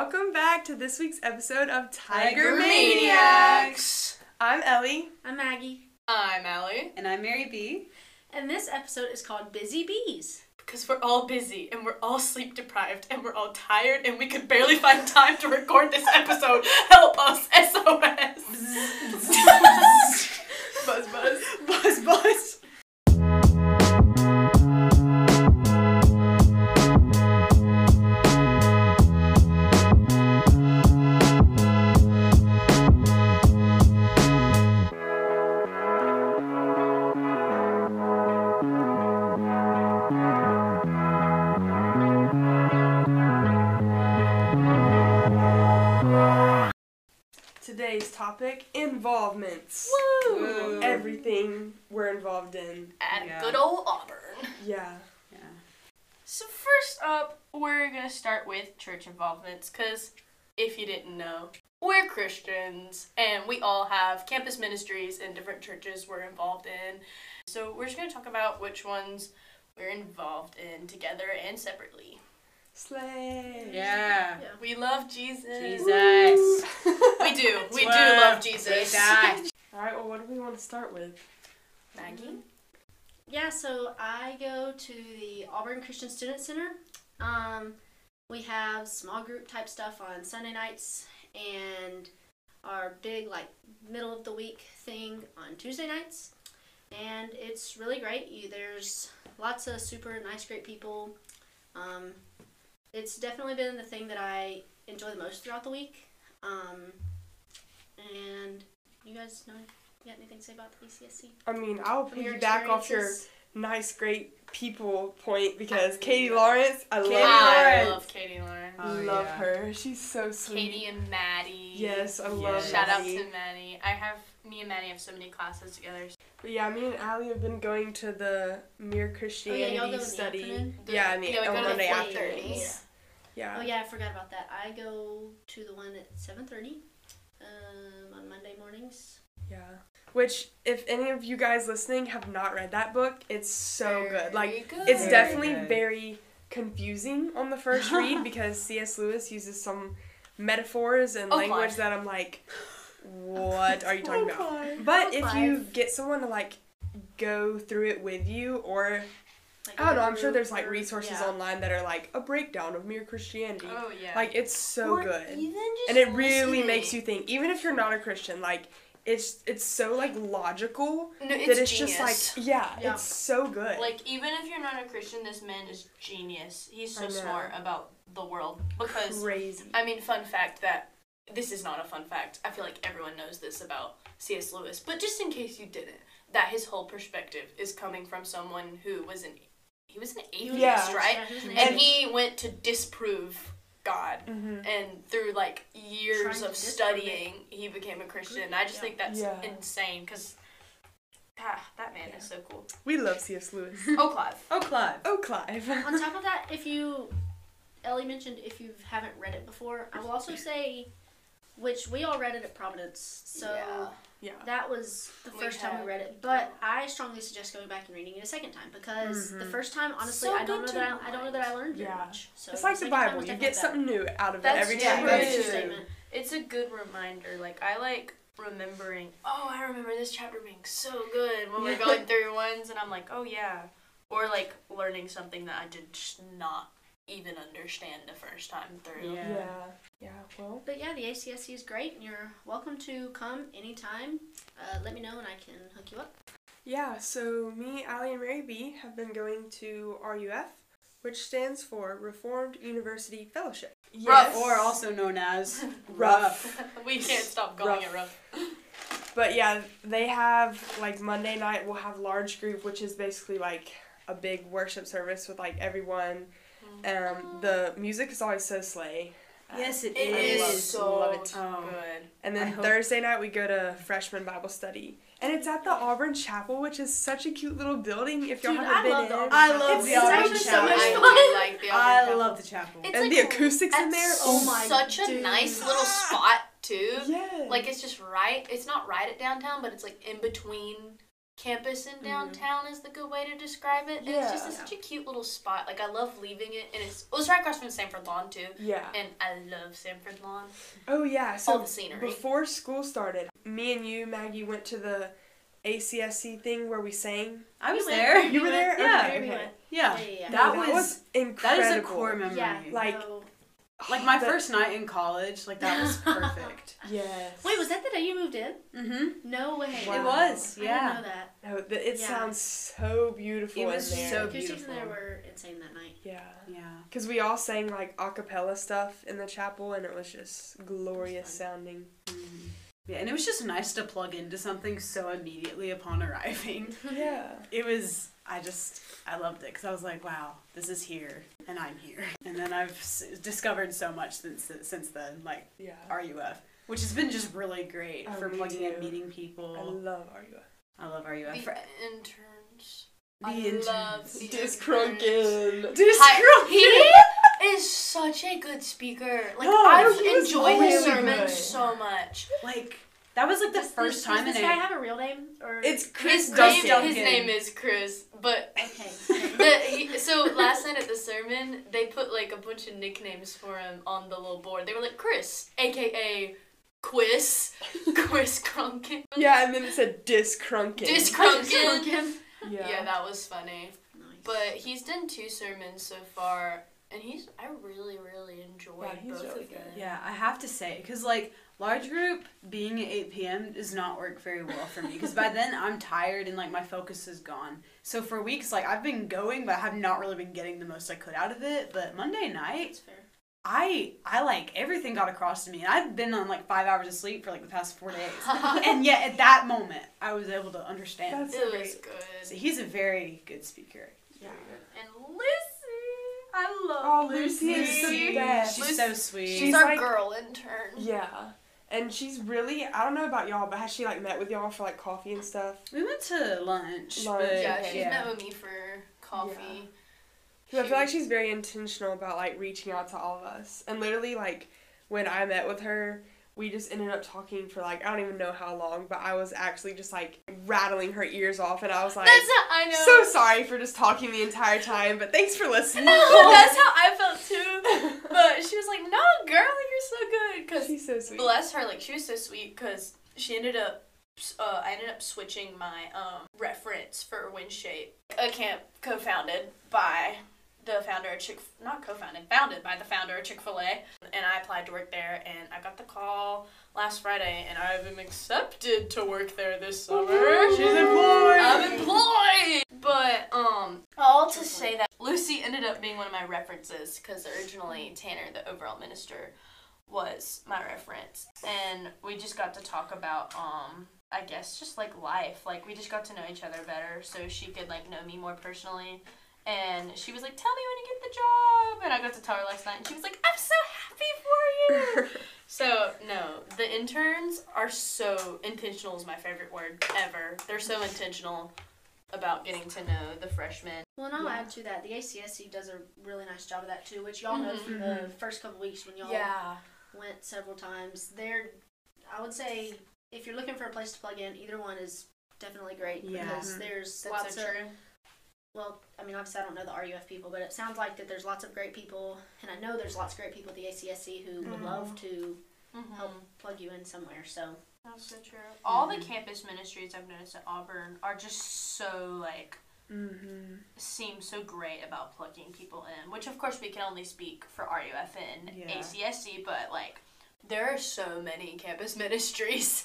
welcome back to this week's episode of Tiger, Tiger Maniacs. I'm Ellie. I'm Maggie, I'm Allie. And I'm Mary B. and this episode is called Busy Bees. Because we're all busy and we're all sleep deprived and we're all tired and we could barely find time to record this episode. Help us, SOS. Buzz buzz. Buzz buzz. Topic involvements. Woo. Everything we're involved in. At Yeah. good old Auburn. Yeah. Yeah. So first up, we're gonna start with church involvements, cause if you didn't know, we're Christians and we all have campus ministries and different churches we're involved in. So we're just gonna talk about which ones we're involved in together and separately. Slay. Yeah. We love Jesus. Jesus. We do. We do love Jesus. Jesus. All right. Well, what do we want to start with? Maggie. Yeah, so I go to the Auburn Christian Student Center. Um, we have small group type stuff on Sunday nights and our big like middle of the week thing on Tuesday nights. And it's really great. You, there's lots of super nice, great people. Um, it's definitely been the thing that I enjoy the most throughout the week. Um, and you guys know, you got anything to say about the ACSC? I mean, I'll From your piggyback off your nice, great people point because Katie Lawrence, I Katie love I Lawrence. love Katie Lauren. Oh, love yeah. her. She's so sweet. Katie and Maddie. Yes, I love Yes. Shout out to Maddie. I have me and Maddie have so many classes together. But yeah, me and Allie have been going to the Mere Oh, yeah, Christianity y'all go in the yeah, in the, Yeah, we on go to the Monday afternoons. Yeah. Oh yeah, I forgot about that. I go to the one at seven thirty, um, on Monday mornings. Yeah. Which, if any of you guys listening have not read that book, it's so good. Like, good. it's Very definitely good. very confusing on the first read because C.S. Lewis uses some metaphors and Oh, language Clive. that I'm like, what are you talking about? But if you get someone to like go through it with you, or Like I don't know, I'm sure there's like resources yeah. online that are like a breakdown of mere Christianity. Oh yeah. Like it's so Or good. and it really listening. makes you think even if you're not a christian like it's it's so like logical No, that it's it's genius. just like yeah, Yeah. it's so good Like even if you're not a Christian, this man is genius. He's so smart about the world because crazy I mean, fun fact that this is not a fun fact. I feel like everyone knows this about C.S. Lewis, but just in case you didn't, that his whole perspective is coming from someone who was an he was an atheist, Yeah. right? Yeah, he And he went to disprove God. hmm And through like years Trying of disprove it. studying, he became a Christian. I just Yeah. think that's Yeah. insane because ah, that man is so cool. we love cs lewis Oh, Clive. Oh, Clive. oh clive On top of that, if you, Ellie mentioned if you haven't read it before, I will also say, which we all read it at Providence, so Yeah. yeah that was the We first time we read it. But I strongly suggest going back and reading it a second time because the Mhm. first time, honestly, So I don't know that I, I don't know that I learned very Yeah. much. So it's like the second time bible you get something new out of That's it every true. time you read That's a it true. statement. It's a good reminder. Like I like remembering. Oh, I remember this chapter being so good when we're going through ones, and I'm like, oh yeah, or like learning something that I did just not even understand the first time through. Yeah. yeah yeah well But yeah, the ACSC is great, and you're welcome to come anytime. Uh, let me know, and I can hook you up. yeah so me Allie, and mary b have been going to ruf which stands for reformed university fellowship Rough. Or also known as Rough. we can't stop calling it rough. But yeah, they have like Monday night we'll have large group, which is basically like a big worship service with like everyone. Um, the music is always so slay. Uh, Yes, it It I love- so love it. Oh. good. And I then hope- Thursday night we go to freshman Bible study, and it's at the Auburn Chapel, which is such a cute little building. If y'all Dude, haven't I been love in, the I love It's the Auburn actually so much Chapel. I really like the I Auburn love the chapel. It's and like the acoustics in there. Oh my such a dude. nice little spot too. yeah. Like it's just right. It's not right at downtown, but it's like in between campus in mm-hmm. downtown is the good way to describe it. And it's just a, such a cute little spot. Like I love leaving it, and it's well, it's right across from Samford Lawn too. Yeah. And I love Samford Lawn. Oh yeah. So All the scenery. before school started, me and you, Maggie, went to the ACSC thing where we sang. I was We went. there. You were there? Yeah. Okay, We Yeah. Yeah, yeah, yeah. That, that was, was incredible. that is a core memory. Yeah, Like- no. Like my The- first night in college, like that was perfect. Yes. Wait, was that the day you moved in? mm-hmm. No way. Wow. It was, Yeah. I didn't know that. No, the, it Yeah. sounds so beautiful It was in there. so Acoustics in there were insane that night. yeah. Yeah. Because we all sang like a cappella stuff in the chapel, and it was just glorious fun. sounding. Mhm. Yeah, and it was just nice to plug into something so immediately upon arriving. Yeah. It was, I just, I loved it because I was like, wow, this is here and I'm here. And then I've s- discovered so much since since then, like Yeah. RUF, which has been just really great Oh, for plugging too. in, meeting people. I love RUF. I love RUF. The For- interns. The I interns. love the interns. Discrunkin. Hi- he is such a good speaker. Like No, I've he was enjoyed his really sermons so much. like that was like the Does first this, time does in this guy a have a real name or It's Chris His Duncan. name, his name is Chris, but okay? the, he, so last night at the sermon, they put like a bunch of nicknames for him on the little board. They were like Chris, aka Quiz, Chris Crunkin. Yeah, and then it said Discrunkin. Discrunkin. Duncan. Yeah. Yeah, that was funny. Nice. But he's done two sermons so far, and he's I really really enjoyed Yeah, he's both really of them. good. Yeah, I have to say, because like large group being at 8 p.m. does not work very well for me because by then I'm tired and like my focus is gone. So for weeks, like I've been going, but I have not really been getting the most I could out of it. But Monday night, I I like everything got across to me, and I've been on like five hours of sleep for like the past four days, and yet at that moment I was able to understand. That's It so was great. good. So he's a very good speaker. Yeah. And Lucy, I love Oh, Lucy is the Lucy. best. She's Lucy- so sweet. She's, She's our like- girl intern. Yeah. And she's really, I don't know about y'all, but has she like met with y'all for like coffee and stuff? we went to lunch. Lunch, but, Yeah, Okay. she's met with me for coffee. 'Cause I feel like she's very intentional about like reaching out to all of us. And literally, like, when I met with her, we just ended up talking for like, I don't even know how long, but I was actually just like rattling her ears off. And I was like, That's how I know. so sorry for just talking the entire time, but thanks for listening. That's how I felt too. But she was like, "No, girl, you're so good." Cause She's so sweet. bless her, like she was so sweet. Cause she ended up, uh, I ended up switching my um reference for WinShape, a camp co-founded by the founder of Chick, not co-founded, founded by the founder of Chick Fil A, and I applied to work there, and I got the call last Friday, and I've been accepted to work there this summer. She's employed. I'm employed. But um, all to say that Lucy ended up being one of my references because originally Tanner, the overall minister, was my reference, and we just got to talk about um. I guess just like life, like we just got to know each other better, so she could like know me more personally. And she was like, "Tell me when you get the job," and I got to tell her last night, and she was like, "I'm so happy for you." So no, the interns are so intentional is my favorite word ever. They're so intentional about getting to know the freshmen. Well, and I'll Yeah. add to that, the ACSC does a really nice job of that too, which y'all know Mhm. from the first couple weeks when y'all yeah. went several times. They're, I would say, if you're looking for a place to plug in, either one is definitely great Yeah. because Mhm. there's That's lots so of. True. Well, I mean, obviously, I don't know the RUF people, but it sounds like that there's lots of great people, and I know there's lots of great people at the ACSC who would Mhm. love to help Mhm. plug you in somewhere. So That's so true. All the Mhm. campus ministries I've noticed at Auburn are just so like mm-hmm. seem so great about plugging people in. Which of course we can only speak for RUF and Yeah. ACSC, but like there are so many campus ministries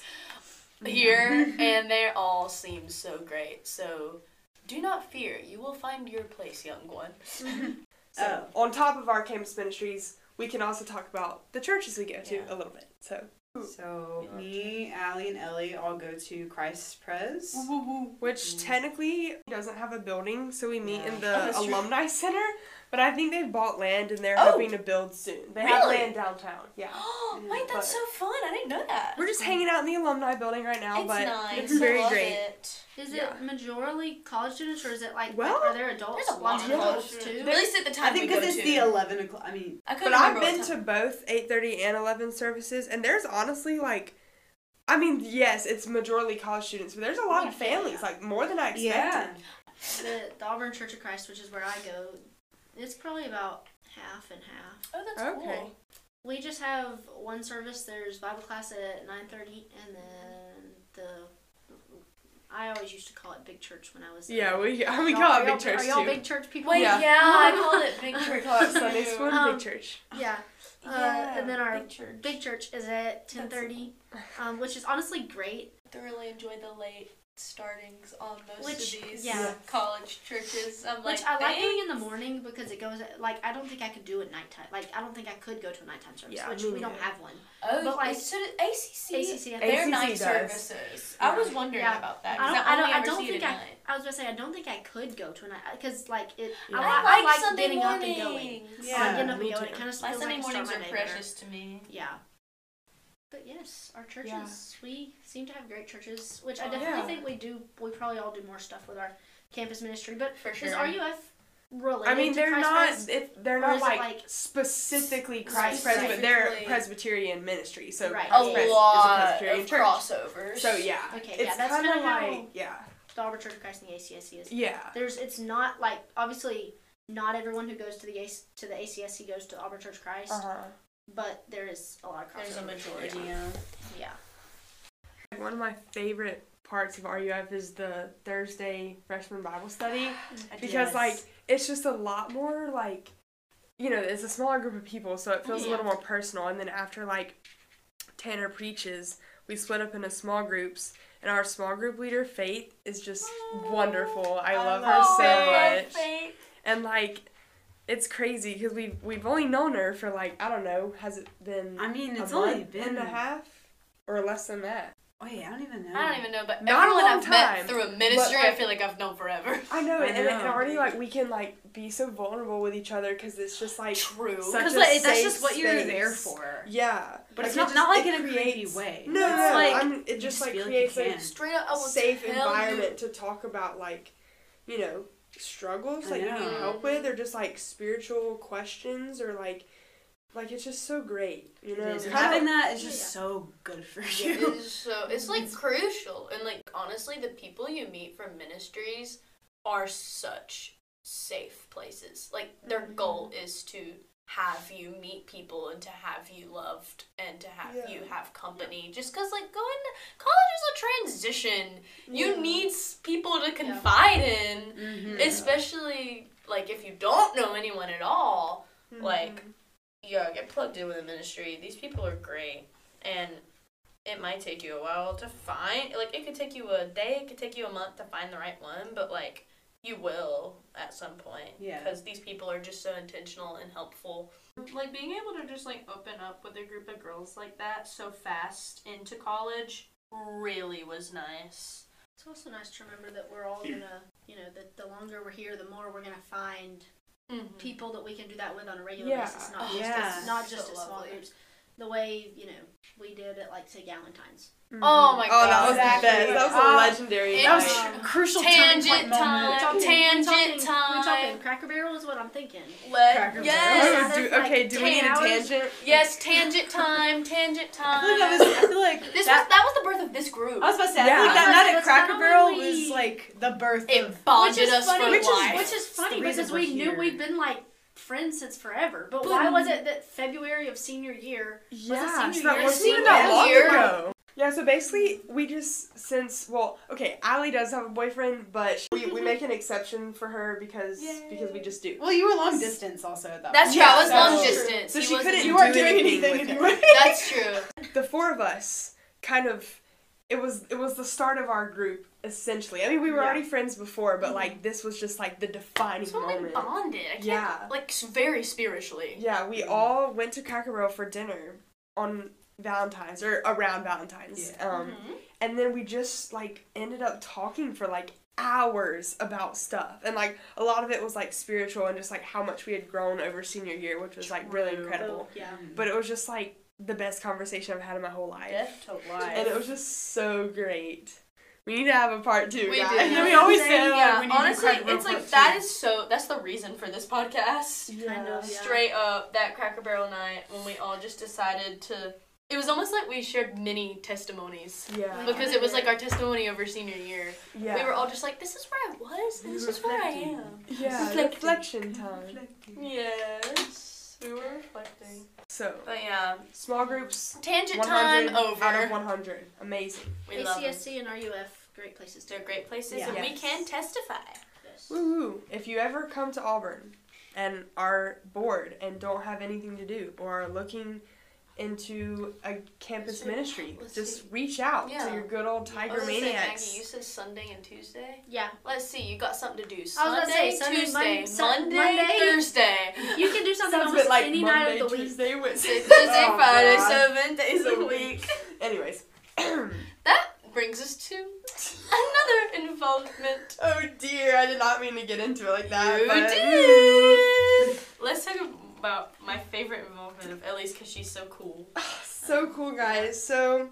here and they all seem so great. So do not fear, you will find your place, young one. So, on top of our campus ministries, we can also talk about the churches we go to Yeah. a little bit. So, So me, Allie, and Ellie all go to Christ Pres. which Mm. technically doesn't have a building, so we meet Yeah. in Oh, the that's true. alumni center. But I think they've bought land and they're Oh. hoping to build soon. They have Really? land downtown. Yeah. Oh, wait, that's so fun. I didn't know that. We're just hanging out in the alumni building right now, it's but nice. it's very I love great. It. is Yeah. it majorly college students or is it like, Well, like are there adults? There's a lot of of adults too. students. At least at the time I think because it's to. the 11 o'clock. I mean, I But I've been to both 8:30 and 11 services, and there's honestly like I mean, yes, it's majority college students, but there's a lot of Yeah. families, like more than I expected. The, the Auburn Church of Christ, which is where I go, it's probably about half and half. Oh, that's Okay. cool. We just have one service. There's Bible class at nine thirty, and then the I always used to call it big church when I was there. Yeah, we we Y'all- call are it y'all- big church Are y'all too. big church people? Wait, Yeah. yeah, I called it Big we Church. call it Sunday school and Um, big church. Yeah. Uh, Yeah, and then our Big Church. big church is at ten thirty, um, which is honestly great. thoroughly enjoy the late startings on most Which- of these yeah. college churches. I'm Which like, I like doing in the morning because it goes like I don't think I could do it nighttime. Like I don't think I could go to a nighttime service, Yeah, which we don't mm-hmm. have one. Oh, But, like, so did ACC. ACC, I Their night does. services. I was wondering Yeah. about that. I 'cause don't- I don't- only I don't see think at I- I was gonna say I don't think I could go to a night because like it. Yeah. I, I li- like, like Sunday getting up and going. Yeah, like, getting up me and going. too. It kind of My feels Sunday like mornings are my day better. precious to me. Yeah. But yes, our churches, Yeah. we seem to have great churches, which I Oh, definitely yeah. think we do. We probably all do more stuff with our campus ministry. But For sure. is RUF related I mean, they're Christ not. Friends? If they're not like, like, specifically Christ Presbyterian, specifically- they're Presbyterian ministry. So Right. A Pres lot Presbyterian of church. crossovers. So yeah, Okay, it's yeah, that's kind of like yeah, the Auburn Church of Christ and the ACSC is. yeah, There's, it's not like obviously not everyone who goes to the AC, to the ACSC goes to Auburn Church of Christ, uh huh. But there is a lot of crossover. There's a majority. Yeah. yeah. One of my favorite parts of RUF is the Thursday freshman Bible study because Yes. like it's just a lot more like you know it's a smaller group of people so it feels a little more personal and then after like Tanner preaches we split up into small groups and our small group leader Faith is just oh, wonderful I, love her Oh, so much Faith. and like it's crazy because we we've only known her for like I don't know has it been I mean, a it's only month been and a half or less than that oh, Wait, I don't even know. I don't even know, but Not a everyone long I've met time, through a ministry, like- I feel like I've known forever. I know, I and, and, and already like we can like be so vulnerable with each other because it's just like True. Because like, that's just what you're space. there for. yeah, But it's not just- not like it in a creates- creepy way. No, it's no, like I'm, it you just like creates like a. Straight up, I safe tell you- environment to talk about like, you know, struggles I like you need help with, or just like spiritual questions, or like, like it's just so great, you know. It is. Having that is just Yeah. so good for you. is so it's like crucial and like honestly the people you meet from ministries are such safe places. Like their Mhm. goal is to have you meet people and to have you loved and to have Yeah. you have company. Just cuz like going to college is a transition. You Yeah. need people to confide in, Mm-hmm. especially like if you don't know anyone at all. Mhm. like, yeah, get plugged in with a ministry. These people are great, and it might take you a while to find. Like, it could take you a day, it could take you a month to find the right one, but like, you will at some point. Yeah. Because these people are just so intentional and helpful. Like being able to just like open up with a group of girls like that so fast into college really was nice. It's also nice to remember that we're all gonna, you know, that the longer we're here, the more we're gonna find Mm-hmm. people that we can do that with on a regular Yeah. basis, not Oh, just yeah. at, not So just at small lovely. groups. The way you know we did at like say Galentine's. Mhm. Oh my Oh, that God. was the best. That was a legendary. it That was. A crucial tangent point moment. time. Talking, Tangent we're talking, time. We're talking Cracker Barrel is what I'm thinking. Let Cracker yes. Barrel. Oh, do, Like okay, do we need a 10 hours? tangent? Yes, tangent time, tangent time. I time. feel like that was. I feel like this that. was that was the birth of this group. I was about to say. I feel like that That's- night at that's Cracker not Barrel only- was like the birth it of. bonded which is us funny, for which is, life. which is funny because we're knew we've been like friends since forever. But But- why was it that February of senior year? Yeah, senior so that year? wasn't even Senior that long year? ago. Yeah, so basically, we just since well, okay, Allie does have a boyfriend, but we, we mm-hmm. make an exception for her because because we just do. Well, you were long distance also at that. That's point. true. I was that's long true. distance. So He she couldn't You weren't do doing anything anything with anyway. That's true. The four of us kind of it was it was the start of our group essentially. I mean, we were Yeah. already friends before, but like this was just like the defining That's when we moment. bonded. I can't, Yeah. Like very spiritually. Yeah, we all went to Cracker Barrel for dinner on Valentine's or around Valentine's. Yeah. Um, Mhm. and then we just like ended up talking for like hours about stuff and like a lot of it was like spiritual and just like how much we had grown over senior year which was like really True. incredible yeah. but it was just like the best conversation i've had in my whole life Death to life. and it was just so great we need to have a part two We guys. do. And then we always Same, say, like, yeah, we need honestly, crack it's like part that two. is so. That's the reason for this podcast. yeah. Kind of, yeah. Straight up, that Cracker Barrel night when we all just decided to it was almost like we shared mini testimonies Yeah. because it was like our testimony over senior year. yeah. We were all just like, this is where I was and this were is where I am. yeah, Reflecting. reflection time. Yes, we were reflecting. So, But yeah, small groups, tangent time over. out of 100. Amazing. we love them. ACSC and RUF, great places to They're great places, Yeah. and we Yes. can testify. Yes. Woo woo. If you ever come to Auburn and are bored and don't have anything to do or are looking into a campus Let's ministry, just see. reach out Yeah. to your good old I Tiger was gonna say, Maniacs. Maggie, you said Sunday and Tuesday. Yeah, Let's see, you got something to do. Sunday, Sunday, Tuesday, Mon- Monday, Monday. Thursday. you can do something Sounds almost like any Monday, night of the week. Tuesday, Wednesday. Thursday, Oh, Friday, God. seven days a week. Anyways. That brings us to another involvement. oh dear, I did not mean to get into it like that. you but- did. Let's talk about my favorite involvement of Ellie's because she's so cool. So cool, guys. So,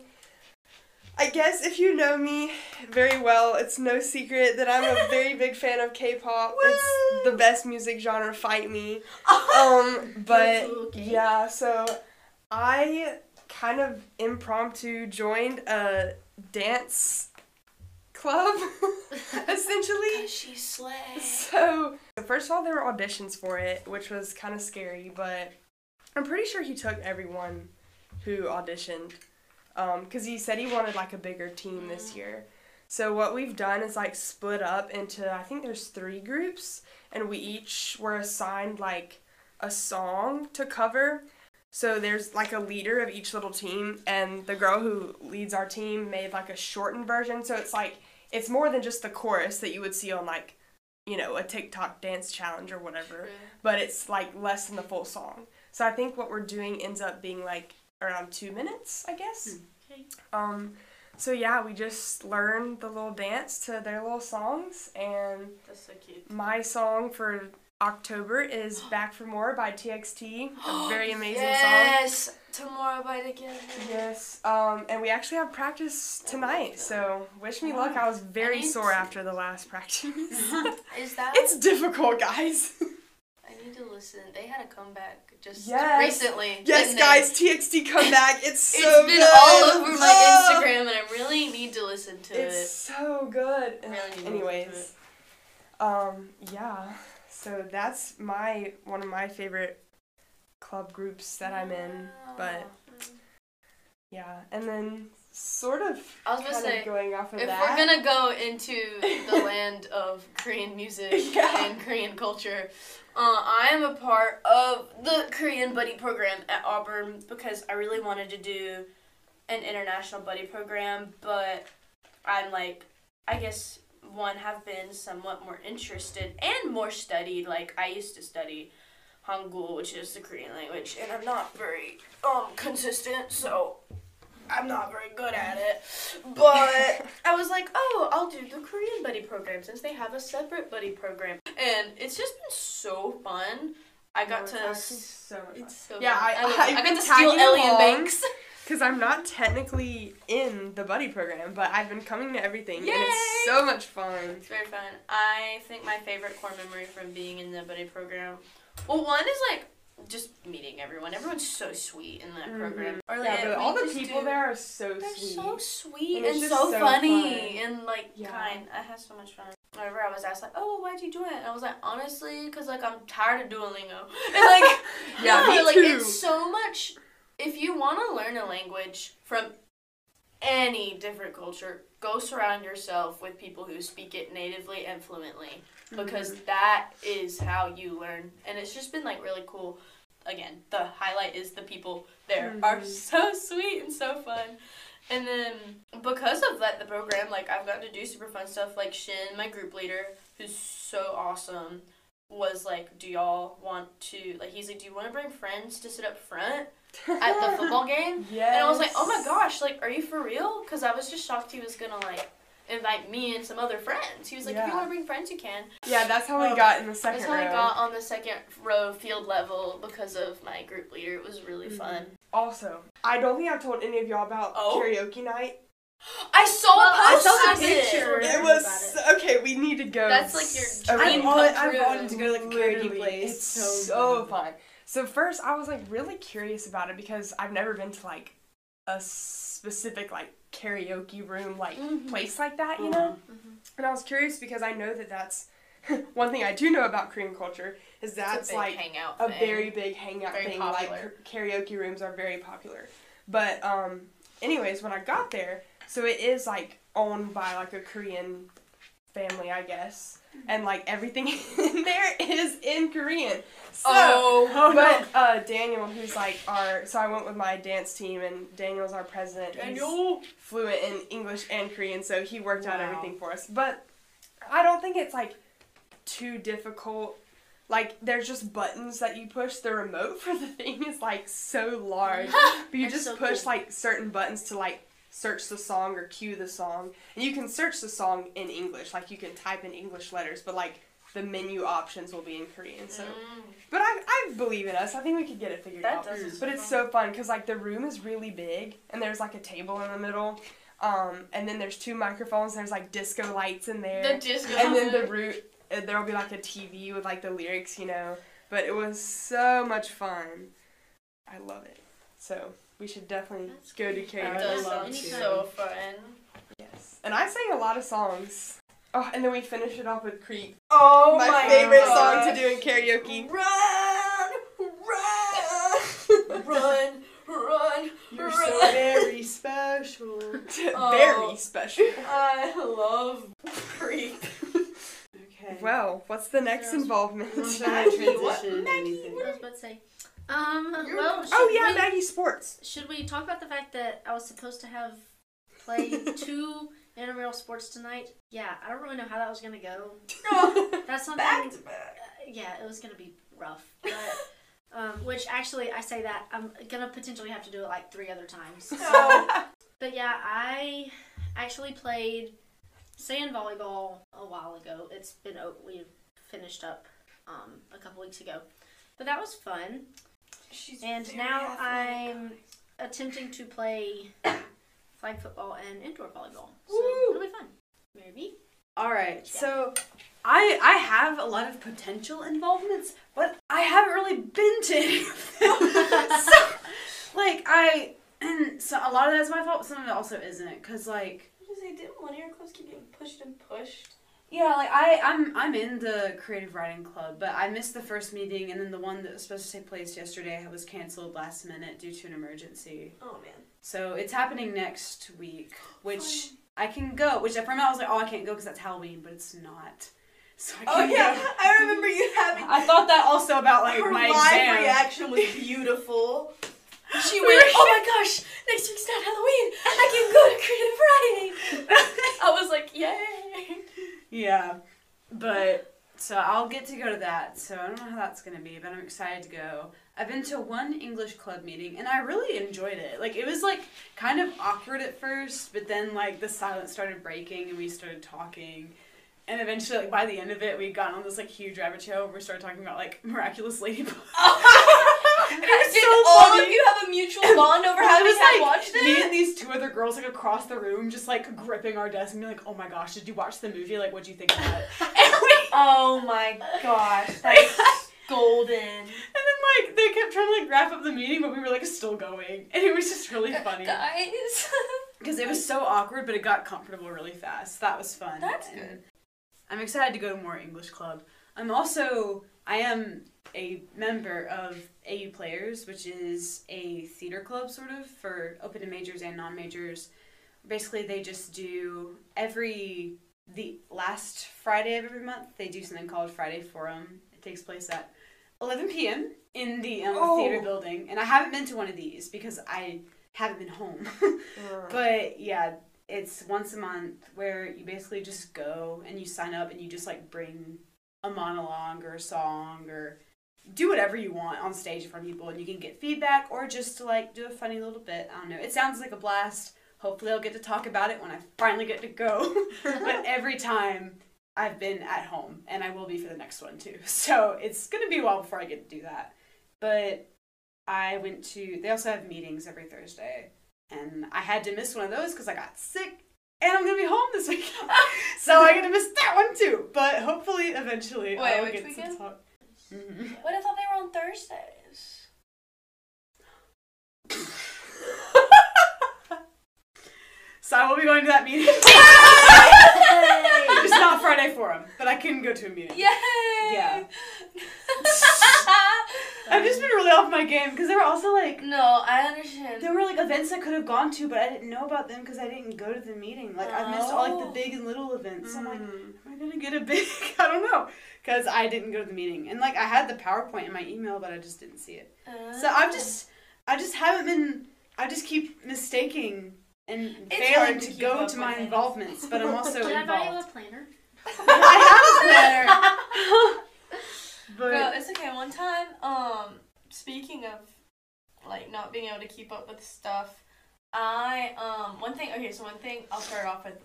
I guess if you know me very well, it's no secret that I'm a very big fan of K-pop. It's the best music genre. Fight me. Um, but Okay. yeah, so I kind of impromptu joined a dance club, essentially. she's slay. So, first of all, there were auditions for it, which was kind of scary, but I'm pretty sure he took everyone who auditioned. Um, because he said he wanted like a bigger team this mm. year. So, what we've done is like split up into, I think there's three groups, and we each were assigned like a song to cover. So, there's like a leader of each little team, and the girl who leads our team made like a shortened version. So, it's like, it's more than just the chorus that you would see on like you know, a TikTok dance challenge or whatever, but it's like less than the full song. So I think what we're doing ends up being like around two minutes, I guess. Okay. Um, so yeah, we just learn the little dance to their little songs, and That's so cute. my song for October is "Back for More" by TXT, a very amazing song. yes. Tomorrow by together. Yes, um, and we actually have practice tonight, so wish me luck. I was very need sore to- after the last practice. Is that? it's difficult, guys. I need to listen. They had a comeback just Yes. recently. Yes, didn't they? guys, TXT comeback. It's It's so been good. all over my Oh, Instagram, and I really need to listen to It's it. so good. Really need to to Anyways, um, yeah. So that's my one of my favorite club groups that I'm in. But yeah, and then sort of I was gonna say, going off of if that. we're gonna go into the land of Korean music Yeah. and Korean culture, uh, I am a part of the Korean Buddy Program at Auburn because I really wanted to do an international buddy program, but I'm like, I guess one have been somewhat more interested and more studied. Like I used to study Hangul, which is the Korean language, and I'm not very um consistent, so I'm not very good at it. But I was like, oh, I'll do the Korean buddy program since they have a separate buddy program, and it's just been so fun. I got Oh, to. so. It's so Yeah, fun. I- I've I got been to steal Ellie. Banks. Because I'm not technically in the buddy program, but I've been coming to everything, and it's so much fun. It's very fun. I think my favorite core memory from being in the buddy program, well, one is like just meeting everyone. Everyone's so sweet in that program. Or, Mm-hmm. Yeah, like, but all the people do- there are so They're sweet. so sweet And and, so, so funny fun. and like Yeah. kind. I had so much fun. Whenever I was asked like, "Oh, why'd you join it?" And I was like, "Honestly, because like I'm tired of Duolingo." And like, Yeah, no, me like too. it's so much. If you want to learn a language from any different culture, go surround yourself with people who speak it natively and fluently because Mm-hmm. that is how you learn. And it's just been like really cool. Again, the highlight is the people there are Mhm. so sweet and so fun. And then because of that, the program, like I've gotten to do super fun stuff. Like Shin, my group leader, who's so awesome, was like, "Do y'all want to like?" He's like, "Do you want to bring friends to sit up front at the football game?" Yes. And I was like, "Oh my gosh, like, are you for real?" Because I was just shocked he was gonna like invite me and some other friends. He was like, "If Yeah. you want to bring friends, you can." Yeah, that's how we Oh, got in the second That's how I got on the second row field level because of my group leader. It was really Mhm. fun. Also, I don't think I've told any of y'all about Oh? karaoke night. I saw Well, a I post saw the it. picture. It heard was about okay. We need to go. That's like your dream I've, come always, I've wanted to go to like a karaoke place. It's so so bad. fun. So first, I was like really curious about it because I've never been to like a specific like karaoke room like Mhm. place like that, you know. Mhm. And I was curious because I know that that's one thing I do know about Korean culture is that's like hangout a thing. very big hangout Very thing. popular. Like karaoke rooms are very popular. But um, anyways, when I got there, so it is like owned by like a Korean family, I guess, and like everything in there is in Korean. So, oh, Oh but uh, Daniel, who's like our, so I went with my dance team, and Daniel's our president. He's Daniel. fluent in English and Korean, so he worked out everything for us. But I don't think it's like too difficult. Like there's just buttons that you push. The remote for the thing is like so large, but you That's just so push cool. like certain buttons to like search the song or cue the song, and you can search the song in English. Like you can type in English letters, but like the menu options will be in Korean. So, but I I believe in us. I think we could get it figured That out. does. But it's so fun because like the room is really big and there's like a table in the middle, um, and then there's two microphones. There's like disco lights in there, the disco. and then the root uh, there'll be like a TV with like the lyrics, you know. But it was so much fun. I love it. So we should definitely That's go to great. karaoke. That does love sound to. so fun. Yes, and I sang a lot of songs. Oh, and then we finish it off with Creep. Oh my, my favorite song to do in karaoke. Run, run, run, run, You're run. so very special. Oh. Very special. I love creep. Okay. Well, what's the next Girls. involvement? I'm trying to Maggie, what? transition Maggie, anything. I was about to say. Um. Well. Oh yeah, we, Maggie Sports. Should we talk about the fact that I was supposed to have played two intramural sports tonight? Yeah, I don't really know how that was gonna go. That's something. Back to back. uh, yeah, it was gonna be rough. But, um, which actually, I say that I'm gonna potentially have to do it like three other times. So, but yeah, I actually played sand volleyball a while ago. It's been o- we finished up um, a couple weeks ago, but that was fun. She's And now athletic. I'm attempting to play flag football and indoor volleyball. So Woo! it'll be fun. Maybe. All right, so I I have a lot of potential involvements, but I haven't really been to any of them. so, like I and so a lot of that's my fault. but Some of it also isn't, cause like it? Didn't one of your clubs keep getting pushed and pushed? Yeah, like I I'm I'm in the creative writing club, but I missed the first meeting, and then the one that was supposed to take place yesterday was canceled last minute due to an emergency. Oh man. So it's happening next week, which I can go. Which for a minute I was like, oh, I can't go because that's Halloween, but it's not. So I Oh yeah, go. I remember you having. I thought that also about like her my live exam. reaction was beautiful. She went, "Oh my gosh, next week's not Halloween. I can go to creative writing." I was like, "Yay!" Yeah, but so I'll get to go to that. So I don't know how that's gonna be, but I'm excited to go. I've been to one English club meeting and I really enjoyed it. Like it was like kind of awkward at first, but then like the silence started breaking and we started talking. And eventually, like by the end of it, we got on this like huge rabbit trail where we started talking about like miraculous ladybug. Oh, Did so all funny. of you have a mutual bond over It having was like watched me and these two other girls like across the room, just like gripping our desk and being like, "Oh my gosh, did you watch the movie? Like, what'd you think about it?" and we Oh my gosh, that's golden. And then like they kept trying to like wrap up the meeting, but we were like still going, and it was just really uh, funny Guys. because it was so awkward, but it got comfortable really fast. That was fun. That's good. I'm excited to go to more English club. I'm also I am a member of AU Players, which is a theater club sort of for open to majors and non majors. Basically, they just do every the last Friday of every month. They do something called Friday Forum. It takes place at 11 p.m. in the um, Oh. theater building, and I haven't been to one of these because I haven't been home. But yeah, it's once a month where you basically just go and you sign up and you just like bring a monologue or a song or do whatever you want on stage in front of people and you can get feedback or just to like do a funny little bit. I don't know. It sounds like a blast. Hopefully I'll get to talk about it when I finally get to go. but every time I've been at home and I will be for the next one too. So it's to be a while before I get to do that. But I went to they also have meetings every Thursday and I had to miss one of those because I got sick, and I'm gonna be home this weekend. so I'm gonna miss that one too. But hopefully, eventually, Wait, I'll get weekend? some talk. Mm-hmm. What I thought they were on Thursdays. so I will be going to that meeting. It's not Friday Forum, but I couldn't go to a meeting. Yay! Yeah. I've just been really off my game because there were also like no, I understand. there were like events I could have gone to, but I didn't know about them because I didn't go to the meeting. Like I missed all like Oh. the big and little events. So I'm like, Mm. am I gonna get a big? I don't know because I didn't go to the meeting and like I had the PowerPoint in my email, but I just didn't see it. So Oh. I've just I just haven't been. I just keep mistaking and It's failing to, to go to my involvements, but I'm also Did I buy you a involved. planner? I have a planner. but Bro, it's okay. One time, um, speaking of like not being able to keep up with stuff, I um one thing. Okay, so one thing I'll start off with.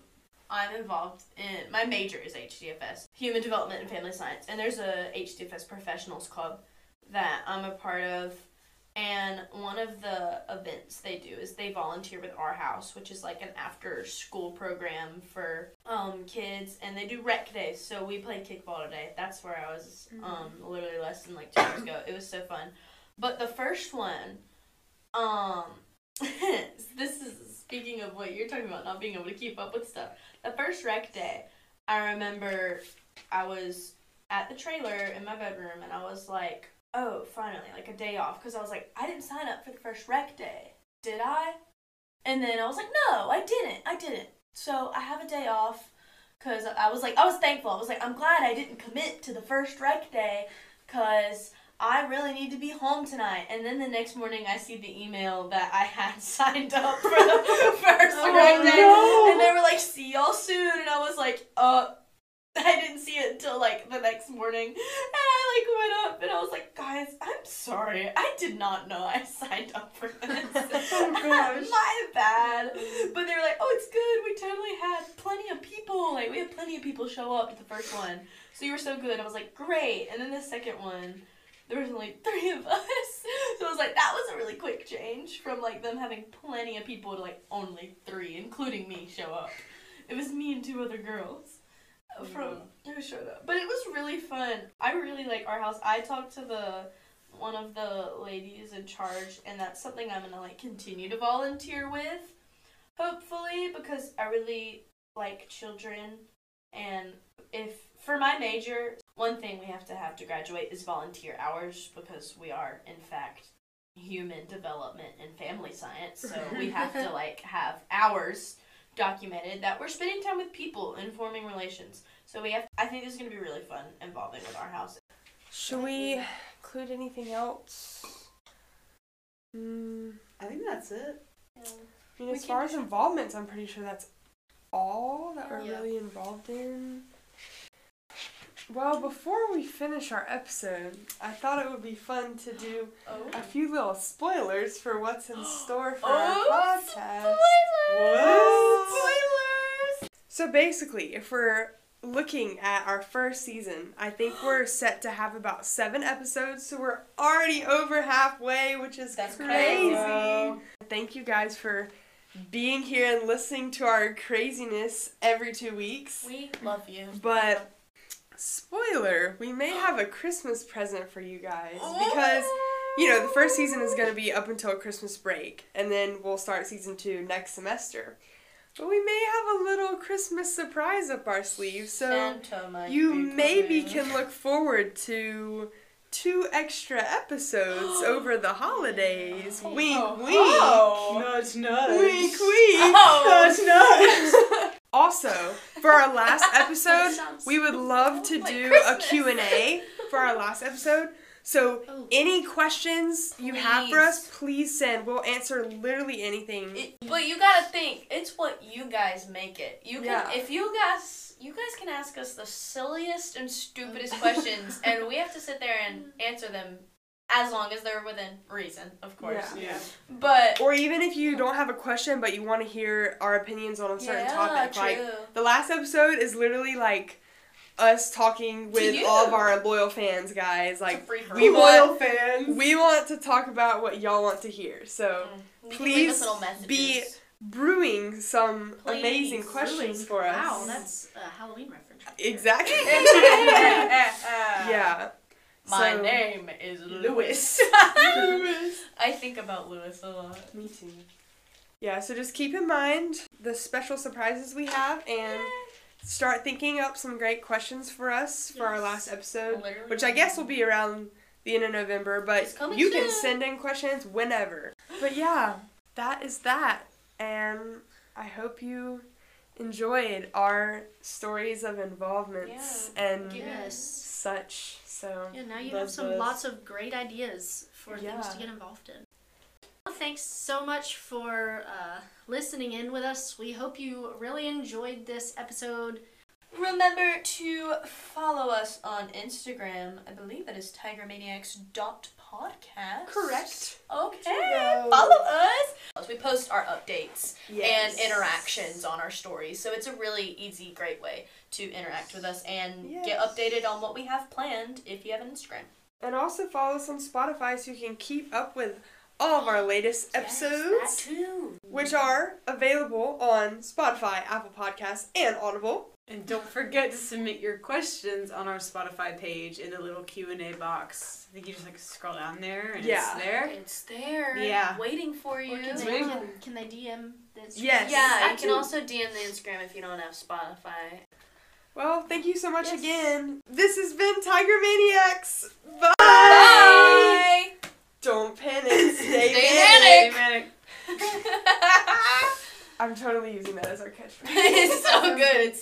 I'm involved in my major is HDFS, Human Development and Family Science, and there's a HDFS Professionals Club that I'm a part of. And one of the events they do is they volunteer with Our House, which is like an after school program for um, kids, and they do rec days. So we played kickball today. That's where I was um, literally less than like two years ago. It was so fun. But the first one, um, this is speaking of what you're talking about, not being able to keep up with stuff. The first rec day, I remember I was at the trailer in my bedroom, and I was like, oh, finally, like a day off, because I was like, I didn't sign up for the first rec day, did I? And then I was like, no, I didn't, I didn't. So I have a day off, because I was like, I was thankful. I was like, I'm glad I didn't commit to the first rec day, because I really need to be home tonight. And then the next morning, I see the email that I had signed up for the first Oh, rec day. no. And they were like, see y'all soon. And I was like, uh, I didn't see it until like the next morning. And I like went up and I was like, guys, I'm sorry. I did not know I signed up for this. Oh. My bad. Mm. But they were like, oh, it's good. We totally had plenty of people. Like, we had plenty of people show up at the first one. So you were so good. I was like, great. And then the second one, there was only three of us. So I was like, that was a really quick change from like them having plenty of people to like only three, including me, show up. It was me and two other girls from who showed up. But it was really fun. I really like our house. I talked to the one of the ladies in charge and that's something I'm gonna like continue to volunteer with. Hopefully, because I really like children and if for my major, one thing we have to have to graduate is volunteer hours because we are in fact human development and family science. So we have to like have hours documented that we're spending time with people and forming relations. So we have I think this is going to be really fun involving with our house. Should we include anything else? Mm, I think that's it. I mean, We as far as involvements, I'm pretty sure that's all that we're Yeah. really involved in. Well, before we finish our episode, I thought it would be fun to do Oh. a few little spoilers for what's in store for Oh, our podcast. Spoilers! So basically, if we're looking at our first season, I think we're set to have about seven episodes, so we're already over halfway, which is That's crazy. crazy. Thank you guys for being here and listening to our craziness every two weeks. We love you. But spoiler, we may have a Christmas present for you guys because you know the first season is going to be up until Christmas break, and then we'll start season two next semester. But we may have a little Christmas surprise up our sleeve, so you maybe can look forward to two extra episodes over the holidays. Wink, Oh. wink. Oh. Nudge, nudge. Wink, wink. Oh. Nudge, nudge. Also, for our last episode, we would love to like do a Q&A for our last episode. So, Oh. any questions you have for us, please send. We'll answer literally anything. It, but you gotta think, it's what you guys make it. You can, Yeah. if you guys, you guys can ask us the silliest and stupidest questions, and we have to sit there and answer them as long as they're within reason, of course. Yeah. Yeah. But Or even if you don't have a question but you want to hear our opinions on a certain yeah, topic. true. Like the last episode is literally like us talking with all of our loyal fans, guys. Like we all. want- Loyal fans. we want to talk about what y'all want to hear. So, mm. You can leave us please be brewing some Please. amazing questions for us. Wow, that's a Halloween reference. right. Exactly. yeah. My So- name is Lewis. Lewis. I think about Lewis a lot. Me too. Yeah, so just keep in mind the special surprises we have and start thinking up some great questions for us for our last episode, Literally. which I guess will be around the end of November, but you can send in questions whenever. But yeah, that is that. And I hope you enjoyed our stories of involvements and Yes. such. So Yeah, now you have some buzz. lots of great ideas for things to get involved in. Well, thanks so much for uh, listening in with us. We hope you really enjoyed this episode. Remember to follow us on Instagram. I believe that is tigermaniacs.podcast. correct. Okay. Follow us. We post our updates Yes. and interactions on our stories. So it's a really easy, great way to interact with us and get updated on what we have planned if you have an Instagram. And also follow us on Spotify so you can keep up with all of our latest episodes, too. which are available on Spotify, Apple Podcasts, and Audible. And don't forget to submit your questions on our Spotify page in the little Q and A box. I think you just like scroll down there and Yeah. it's there. It's there. Yeah. Waiting for you. Or can, they, can, can they DM this? Yes. Yeah, you can too. also DM the Instagram if you don't have Spotify. Well, thank you so much Yes. again. This has been Tiger Maniacs. Bye. Bye. Don't panic. Stay, Stay manic. manic. I'm totally using that as our catchphrase. it's so good. It's